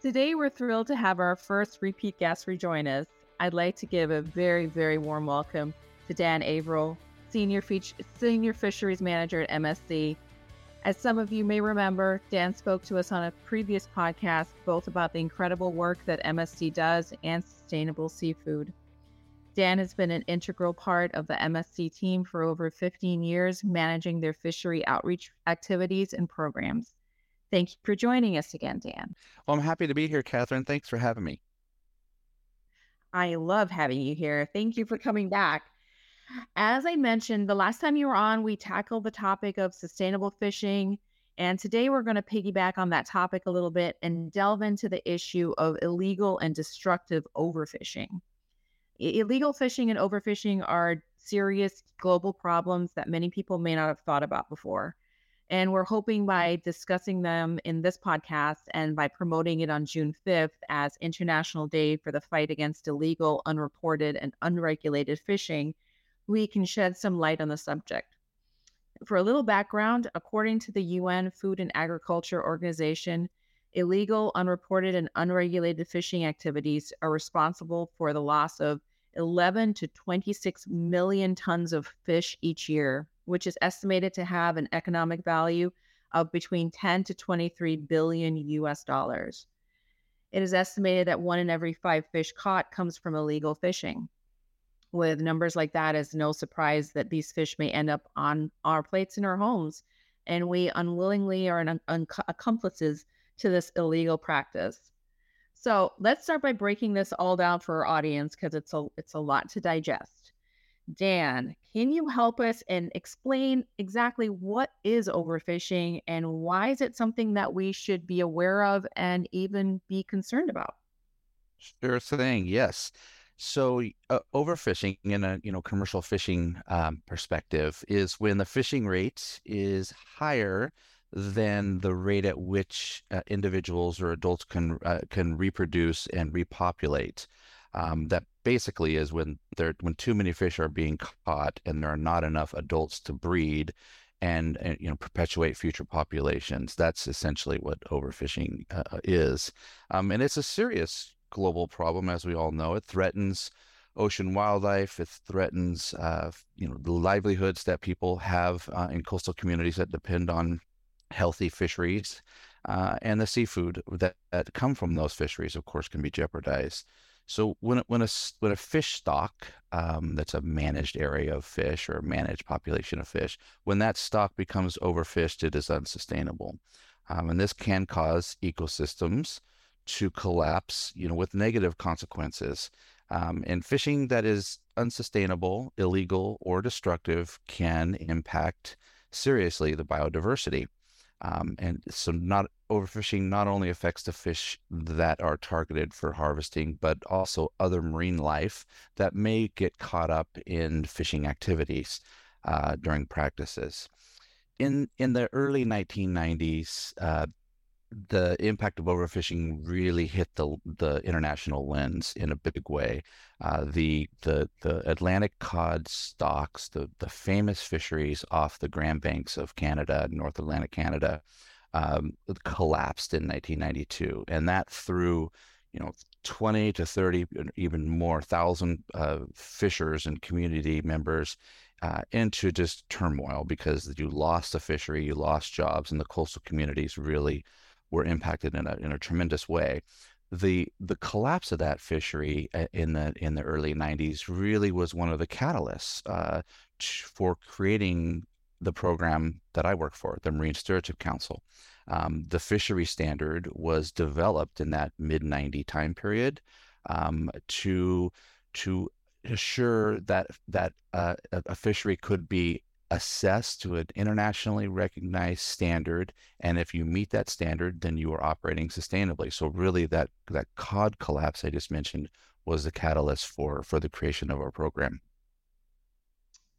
Today, we're thrilled to have our first repeat guest rejoin us. I'd like to give a very, very warm welcome to Dan Averill, Senior, Senior Fisheries Manager at MSC. As some of you may remember, Dan spoke to us on a previous podcast both about the incredible work that MSC does and sustainable seafood. Dan has been an integral part of the MSC team for over 15 years, managing their fishery outreach activities and programs. Thank you for joining us again, Dan. Well, I'm happy to be here, Catherine. Thanks for having me. I love having you here. Thank you for coming back. As I mentioned, the last time you were on, we tackled the topic of sustainable fishing. And today we're going to piggyback on that topic a little bit and delve into the issue of illegal and destructive overfishing. Illegal fishing and overfishing are serious global problems that many people may not have thought about before. And we're hoping by discussing them in this podcast and by promoting it on June 5th as International Day for the Fight Against Illegal, Unreported, and Unregulated Fishing, we can shed some light on the subject. For a little background, according to the UN Food and Agriculture Organization, illegal, unreported, and unregulated fishing activities are responsible for the loss of 11 to 26 million tons of fish each year, which is estimated to have an economic value of between 10 to 23 billion US dollars. It is estimated that one in every five fish caught comes from illegal fishing. With numbers like that, it's no surprise that these fish may end up on our plates in our homes, and we unwillingly are an, un- accomplices to this illegal practice. So let's start by breaking this all down for our audience because it's a it's a lot to digest. Dan, can you help us and explain exactly what is overfishing and why is it something that we should be aware of and even be concerned about? Sure thing. Yes. So uh, overfishing in a you know commercial fishing um, perspective is when the fishing rate is higher than the rate at which uh, individuals or adults can uh, can reproduce and repopulate. Um, that basically is when there when too many fish are being caught and there are not enough adults to breed and, and you know perpetuate future populations. That's essentially what overfishing uh, is, um, and it's a serious global problem, as we all know. It threatens ocean wildlife. It threatens uh, you know the livelihoods that people have uh, in coastal communities that depend on healthy fisheries, uh, and the seafood that, that come from those fisheries, of course, can be jeopardized. So when when a when a fish stock um, that's a managed area of fish or a managed population of fish, when that stock becomes overfished, it is unsustainable, um, and this can cause ecosystems to collapse. You know, with negative consequences. Um, and fishing that is unsustainable, illegal, or destructive can impact seriously the biodiversity. Um, and so, not overfishing not only affects the fish that are targeted for harvesting, but also other marine life that may get caught up in fishing activities uh, during practices. In in the early 1990s, uh, the impact of overfishing really hit the the international lens in a big way. Uh, the the the Atlantic cod stocks, the the famous fisheries off the Grand Banks of Canada, North Atlantic Canada, um, collapsed in 1992, and that threw you know 20 to 30 even more thousand uh, fishers and community members uh, into just turmoil because you lost the fishery, you lost jobs, and the coastal communities really were impacted in a, in a tremendous way. The the collapse of that fishery uh, in the in the early 90s really was one of the catalysts uh, for creating the program that I work for, the Marine Stewardship Council. Um, the fishery standard was developed in that mid 90 time period um, to to assure that that uh, a fishery could be assessed to an internationally recognized standard and if you meet that standard then you are operating sustainably. So really that that cod collapse i just mentioned was the catalyst for for the creation of our program.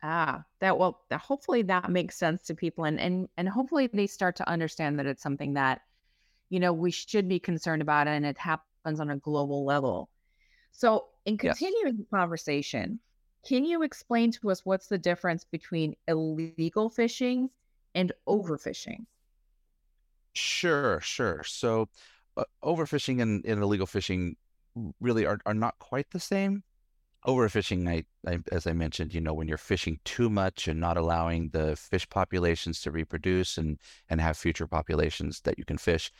Ah that well hopefully that makes sense to people and and and hopefully they start to understand that it's something that you know we should be concerned about and it happens on a global level. So in continuing yes. the conversation can you explain to us what's the difference between illegal fishing and overfishing? Sure, sure. So, uh, overfishing and, and illegal fishing really are, are not quite the same. Overfishing, I, I, as I mentioned, you know, when you're fishing too much and not allowing the fish populations to reproduce and and have future populations that you can fish.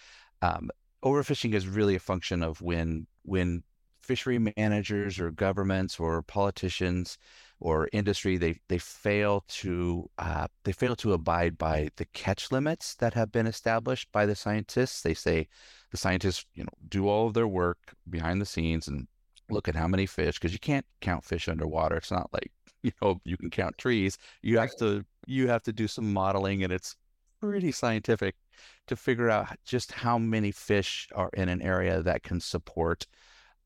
Um, overfishing is really a function of when when fishery managers or governments or politicians or industry they they fail to uh, they fail to abide by the catch limits that have been established by the scientists. They say the scientists you know do all of their work behind the scenes and look at how many fish because you can't count fish underwater. It's not like you know you can count trees. You have to you have to do some modeling and it's pretty scientific to figure out just how many fish are in an area that can support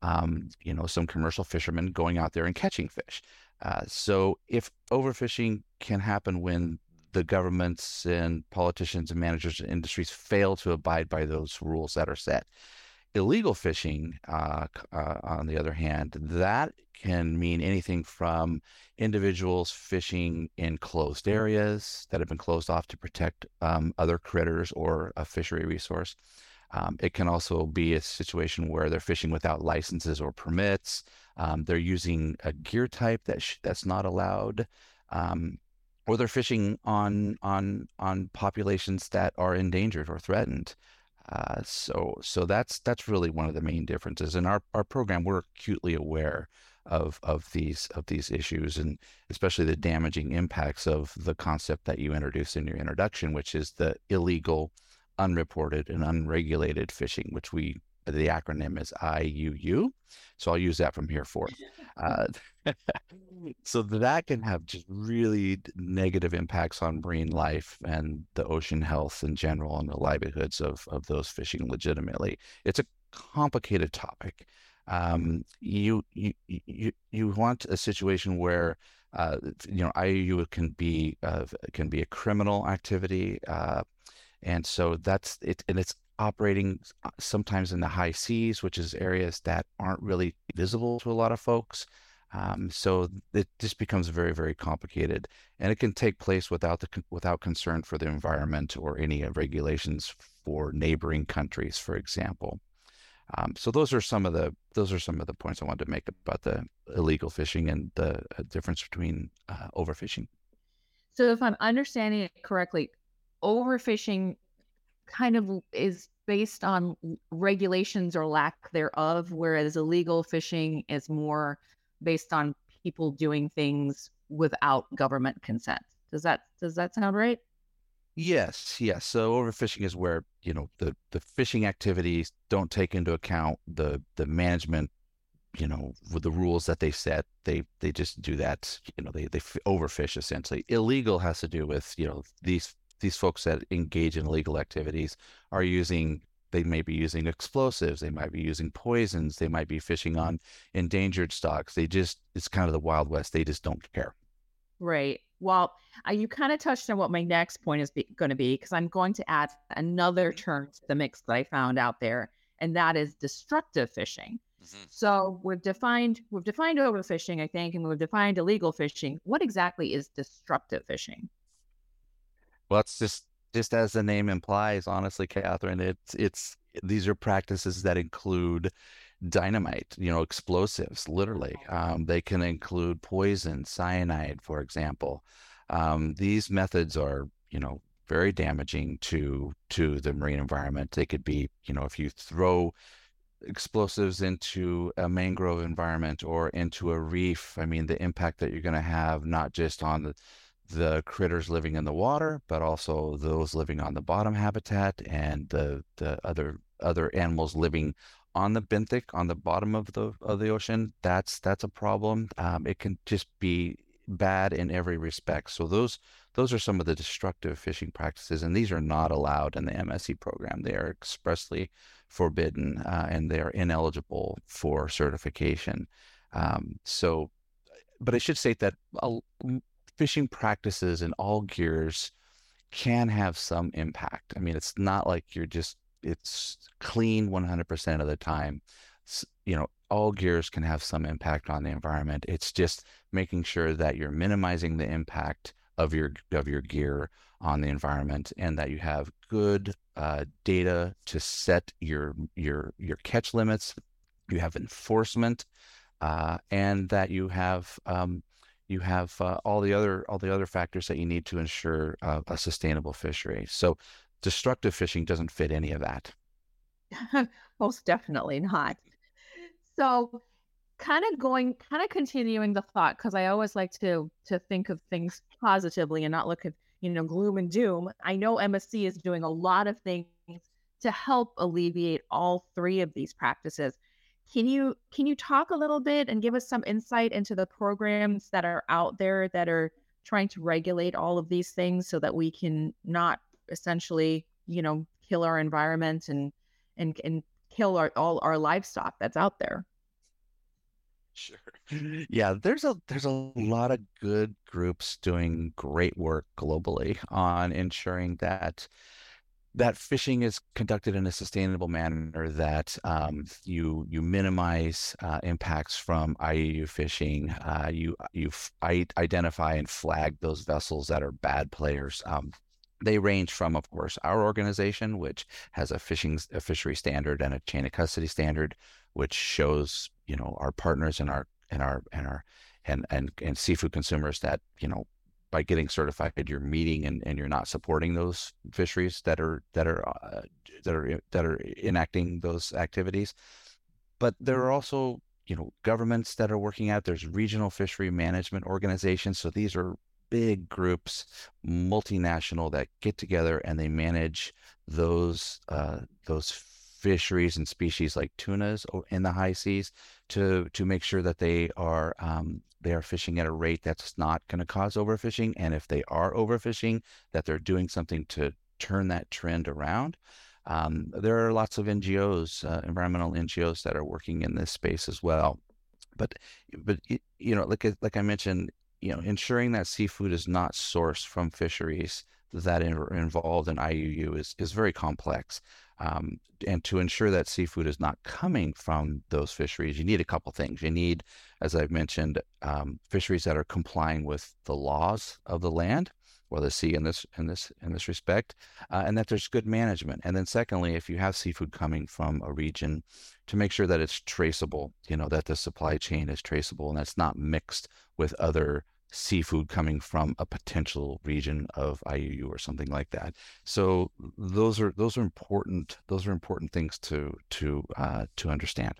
um, you know some commercial fishermen going out there and catching fish. Uh, so if overfishing can happen when the governments and politicians and managers and industries fail to abide by those rules that are set. Illegal fishing, uh, uh, on the other hand, that can mean anything from individuals fishing in closed areas that have been closed off to protect um, other critters or a fishery resource. Um, it can also be a situation where they're fishing without licenses or permits. Um, they're using a gear type that sh- that's not allowed, um, or they're fishing on on on populations that are endangered or threatened. Uh, so so that's that's really one of the main differences. In our, our program, we're acutely aware of of these of these issues and especially the damaging impacts of the concept that you introduced in your introduction, which is the illegal, unreported, and unregulated fishing, which we the acronym is IUU. So I'll use that from here forth. Uh, so that can have just really negative impacts on marine life and the ocean health in general and the livelihoods of, of those fishing legitimately. It's a complicated topic. Um, you, you, you, you want a situation where uh, you know, IUU can be uh, can be a criminal activity, uh, and so that's it. And it's operating uh, sometimes in the high seas, which is areas that aren't really visible to a lot of folks. Um, so it just becomes very, very complicated, and it can take place without the without concern for the environment or any regulations for neighboring countries, for example. Um, so those are some of the those are some of the points I wanted to make about the illegal fishing and the uh, difference between uh, overfishing. So if I'm understanding it correctly, overfishing kind of is based on regulations or lack thereof, whereas illegal fishing is more based on people doing things without government consent. Does that does that sound right? Yes, yes. So overfishing is where you know the the fishing activities don't take into account the the management, you know, with the rules that they set. They they just do that. You know, they they overfish essentially. Illegal has to do with you know these these folks that engage in illegal activities are using they may be using explosives they might be using poisons they might be fishing on endangered stocks. They just it's kind of the wild west. They just don't care. Right. Well uh, you kind of touched on what my next point is going to be because i'm going to add another mm-hmm. term to the mix that i found out there and that is destructive fishing. Mm-hmm. so we've defined we've defined overfishing i think and we've defined illegal fishing. What exactly is destructive fishing well, it's just just as the name implies, honestly, Catherine, it's it's these are practices that include dynamite, you know, explosives, literally. Um, they can include poison, cyanide, for example. Um, these methods are, you know, very damaging to to the marine environment. They could be, you know, if you throw explosives into a mangrove environment or into a reef, I mean, the impact that you're going to have not just on the the critters living in the water, but also those living on the bottom habitat and the the other other animals living on the benthic on the bottom of the of the ocean. That's that's a problem. Um, it can just be bad in every respect. So those those are some of the destructive fishing practices, and these are not allowed in the MSC program. They are expressly forbidden, uh, and they are ineligible for certification. Um, so, but I should state that fishing practices in all gears can have some impact. I mean, it's not like you're just it's clean 100% of the time. You know, all gears can have some impact on the environment. It's just making sure that you're minimizing the impact of your of your gear on the environment, and that you have good uh, data to set your your your catch limits. You have enforcement, uh, and that you have um, you have uh, all the other all the other factors that you need to ensure uh, a sustainable fishery. So, destructive fishing doesn't fit any of that. Most definitely not. So, kind of going, kind of continuing the thought, because I always like to to think of things positively and not look at you know gloom and doom. I know MSC is doing a lot of things to help alleviate all three of these practices. Can you can you talk a little bit and give us some insight into the programs that are out there that are trying to regulate all of these things so that we can not essentially, you know, kill our environment and and and kill our all our livestock that's out there? Sure. Yeah, there's a there's a lot of good groups doing great work globally on ensuring that that fishing is conducted in a sustainable manner that um, you you minimize uh, impacts from IUU fishing. Uh, you you identify and flag those vessels that are bad players. Um, they range from, of course, our organization, which has a fishing a fishery standard and a chain of custody standard, which shows you know our partners and our and our and our and and and seafood consumers that you know by getting certified you're meeting and, and you're not supporting those fisheries that are that are uh, that are that are enacting those activities. But there are also you know governments that are working out there's regional fishery management organizations so these are big groups multinational that get together and they manage those uh, those fisheries and species like tunas in the high seas to to make sure that they are um, they are fishing at a rate that's not going to cause overfishing, and if they are overfishing, that they're doing something to turn that trend around. Um, there are lots of NGOs, uh, environmental NGOs, that are working in this space as well. But but you know, like like I mentioned, you know, ensuring that seafood is not sourced from fisheries that are involved in IUU is is very complex. Um, and to ensure that seafood is not coming from those fisheries, you need a couple things. You need, as I've mentioned, um, fisheries that are complying with the laws of the land or the sea in this in this in this respect, uh, and that there's good management. And then secondly, if you have seafood coming from a region, to make sure that it's traceable, you know, that the supply chain is traceable and that's not mixed with other seafood coming from a potential region of IUU or something like that. So those are those are important those are important things to to uh, to understand.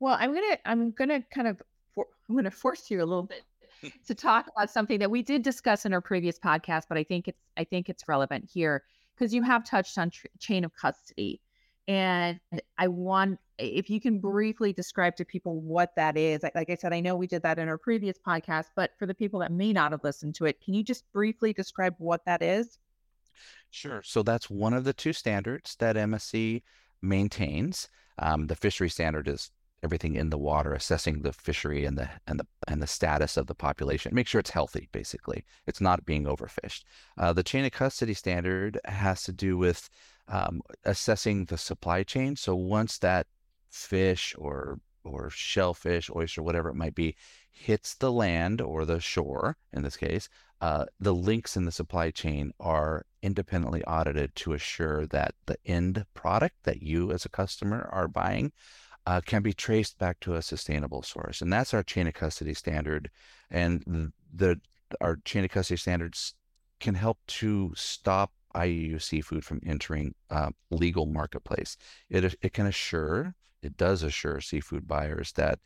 Well, I'm gonna I'm gonna kind of for, I'm gonna force you a little bit to talk about something that we did discuss in our previous podcast, but I think it's I think it's relevant here because you have touched on tr- chain of custody, and I want if you can briefly describe to people what that is. Like, like I said, I know we did that in our previous podcast, but for the people that may not have listened to it, can you just briefly describe what that is? Sure. So that's one of the two standards that MSC maintains. Um, the fishery standard is everything in the water, assessing the fishery and the and the and the status of the population. Make sure it's healthy. Basically, it's not being overfished. Uh, the chain of custody standard has to do with um, assessing the supply chain. So once that fish or or shellfish, oyster, whatever it might be, hits the land or the shore, in this case, uh, the links in the supply chain are independently audited to assure that the end product that you as a customer are buying uh, can be traced back to a sustainable source. And that's our chain of custody standard. And the our chain of custody standards can help to stop IUU seafood from entering uh, legal marketplace. It, it can assure, it does assure seafood buyers that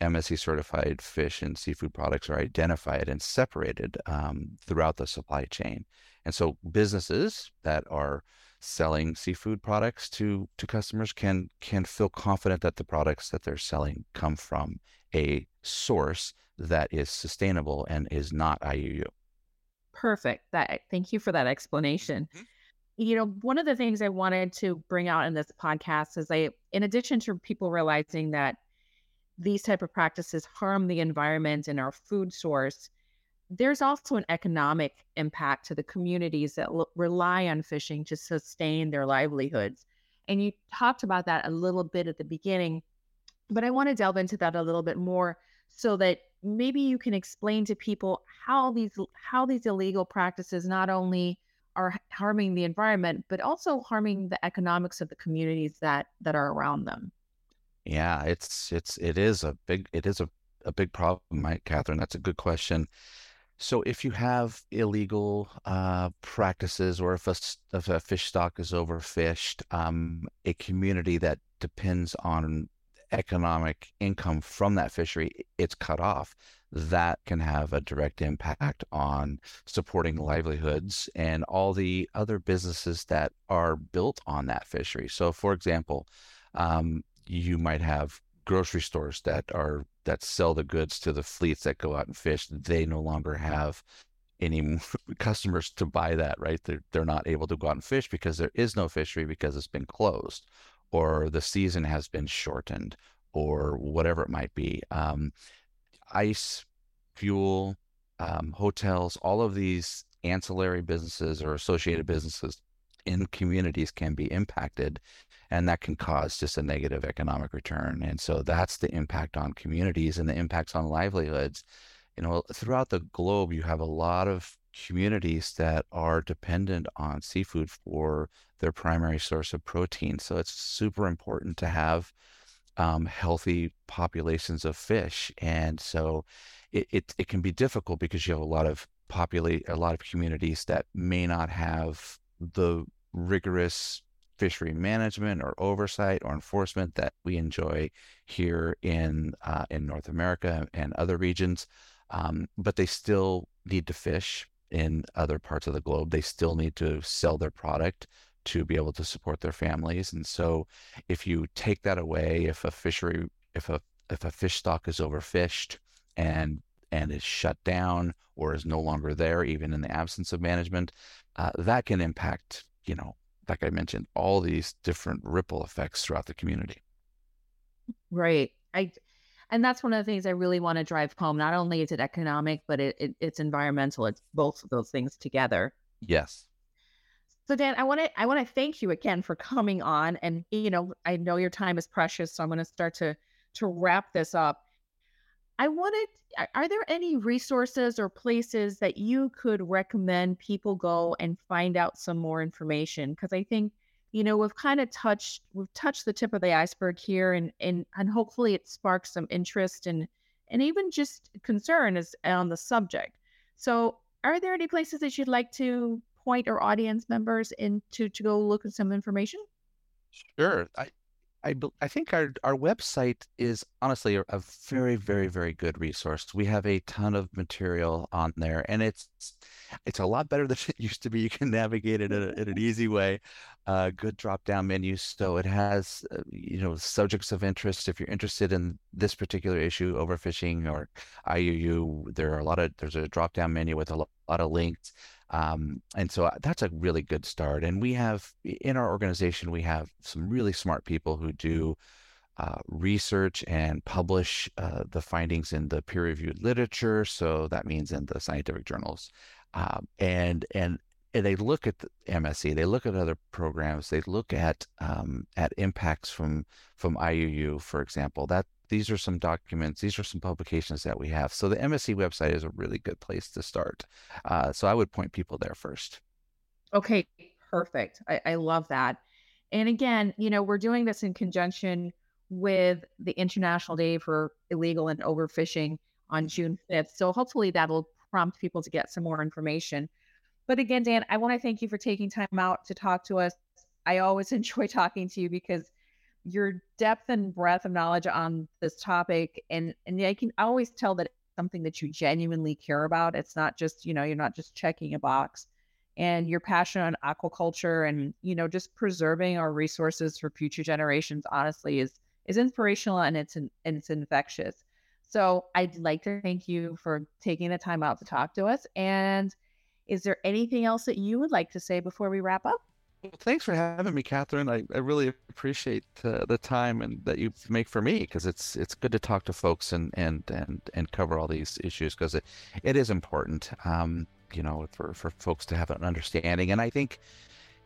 MSC certified fish and seafood products are identified and separated um, throughout the supply chain. And so businesses that are selling seafood products to to customers can can feel confident that the products that they're selling come from a source that is sustainable and is not IUU. Perfect. That thank you for that explanation. Mm-hmm. You know, one of the things I wanted to bring out in this podcast is I in addition to people realizing that these type of practices harm the environment and our food source, there's also an economic impact to the communities that l- rely on fishing to sustain their livelihoods. And you talked about that a little bit at the beginning, but I want to delve into that a little bit more so that maybe you can explain to people how these how these illegal practices not only are harming the environment but also harming the economics of the communities that that are around them. Yeah, it's it's it is a big it is a, a big problem, Mike Catherine. That's a good question. So if you have illegal uh, practices or if a, if a fish stock is overfished, um, a community that depends on economic income from that fishery, it's cut off. That can have a direct impact on supporting livelihoods and all the other businesses that are built on that fishery. So, for example, um, you might have grocery stores that are that sell the goods to the fleets that go out and fish, they no longer have any customers to buy that, right? They're, they're not able to go out and fish because there is no fishery because it's been closed or the season has been shortened or whatever it might be. Um, ice, fuel, um, hotels, all of these ancillary businesses or associated businesses in communities can be impacted and that can cause just a negative economic return. And so that's the impact on communities and the impacts on livelihoods. You know, throughout the globe, you have a lot of communities that are dependent on seafood for their primary source of protein. So it's super important to have um, healthy populations of fish. And so it, it, it can be difficult because you have a lot of populate a lot of communities that may not have the rigorous fishery management or oversight or enforcement that we enjoy here in uh, in North America and other regions. Um, but they still need to fish in other parts of the globe. They still need to sell their product to be able to support their families. And so, if you take that away, if a fishery, if a if a fish stock is overfished and and is shut down or is no longer there, even in the absence of management, uh, that can impact you know like I mentioned, all these different ripple effects throughout the community. Right. I and that's one of the things I really want to drive home. Not only is it economic, but it, it it's environmental. It's both of those things together. Yes. So Dan, I want to I want to thank you again for coming on. And you know, I know your time is precious, so I'm going to start to to wrap this up. I wanted, are there any resources or places that you could recommend people go and find out some more information? Because I think, you know, we've kind of touched, we've touched the tip of the iceberg here and, and, and hopefully it sparks some interest and, and even just concern is on the subject. So are there any places that you'd like to point our audience members into to go look at some information? Sure. I, I, I think our, our website is honestly a, a, very very very good resource. We have a ton of material on there, and it's it's a lot better than it used to be. You can navigate it in, a, in an easy way. Uh, good drop down menus, so it has uh, you know subjects of interest. If you're interested in this particular issue, overfishing or IUU, there are a lot of there's a drop down menu with a lot of links. Um, and so uh, that's a really good start. And we have in our organization, we have some really smart people who do uh, research and publish uh, the findings in the peer reviewed literature. So that means in the scientific journals. Um, and, and, and they look at the MSC, they look at other programs, they look at um, at impacts from from IUU, for example. That these are some documents, these are some publications that we have. So the MSC website is a really good place to start. Uh, so I would point people there first. Okay, perfect. I, I love that. And again, you know, we're doing this in conjunction with the International Day for Illegal and Overfishing on June 5th. So hopefully that'll prompt people to get some more information. But again, Dan, I want to thank you for taking time out to talk to us. I always enjoy talking to you because your depth and breadth of knowledge on this topic and and I can always tell that it's something that you genuinely care about. It's not just, you know, you're not just checking a box. And your passion on aquaculture and, you know, just preserving our resources for future generations honestly is is inspirational and it's and it's infectious. So I'd like to thank you for taking the time out to talk to us. And is there anything else that you would like to say before we wrap up? Well, thanks for having me, Catherine. I, I really appreciate uh, the time and that you make for me because it's it's good to talk to folks and and and and cover all these issues because it, it is important, um, you know, for for folks to have an understanding. And I think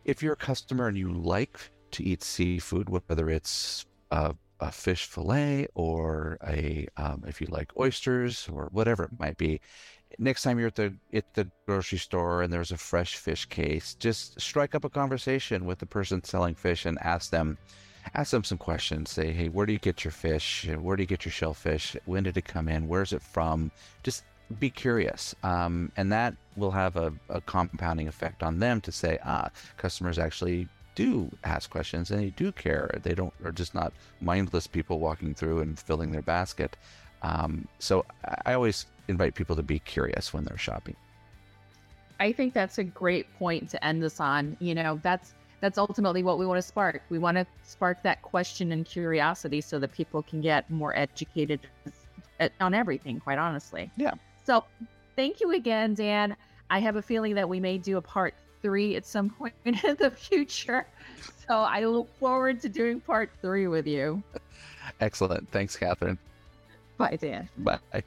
if you're a customer and you like to eat seafood, whether it's uh, a fish fillet or a um, if you like oysters or whatever it might be next time you're at the at the grocery store and there's a fresh fish case just strike up a conversation with the person selling fish and ask them ask them some questions. Say hey where do you get your fish? Where do you get your shellfish? When did it come in? Where's it from? Just be curious. Um, and that will have a, a compounding effect on them to say ah customers actually do ask questions and they do care. They don't are just not mindless people walking through and filling their basket. Um, so I always invite people to be curious when they're shopping. I think that's a great point to end this on. You know, that's that's ultimately what we want to spark. We want to spark that question and curiosity so that people can get more educated on everything, quite honestly. Yeah. So, thank you again, Dan. I have a feeling that we may do a part three at some point in the future. So I look forward to doing part three with you. Excellent. Thanks, Catherine. Bye, Dan. Bye.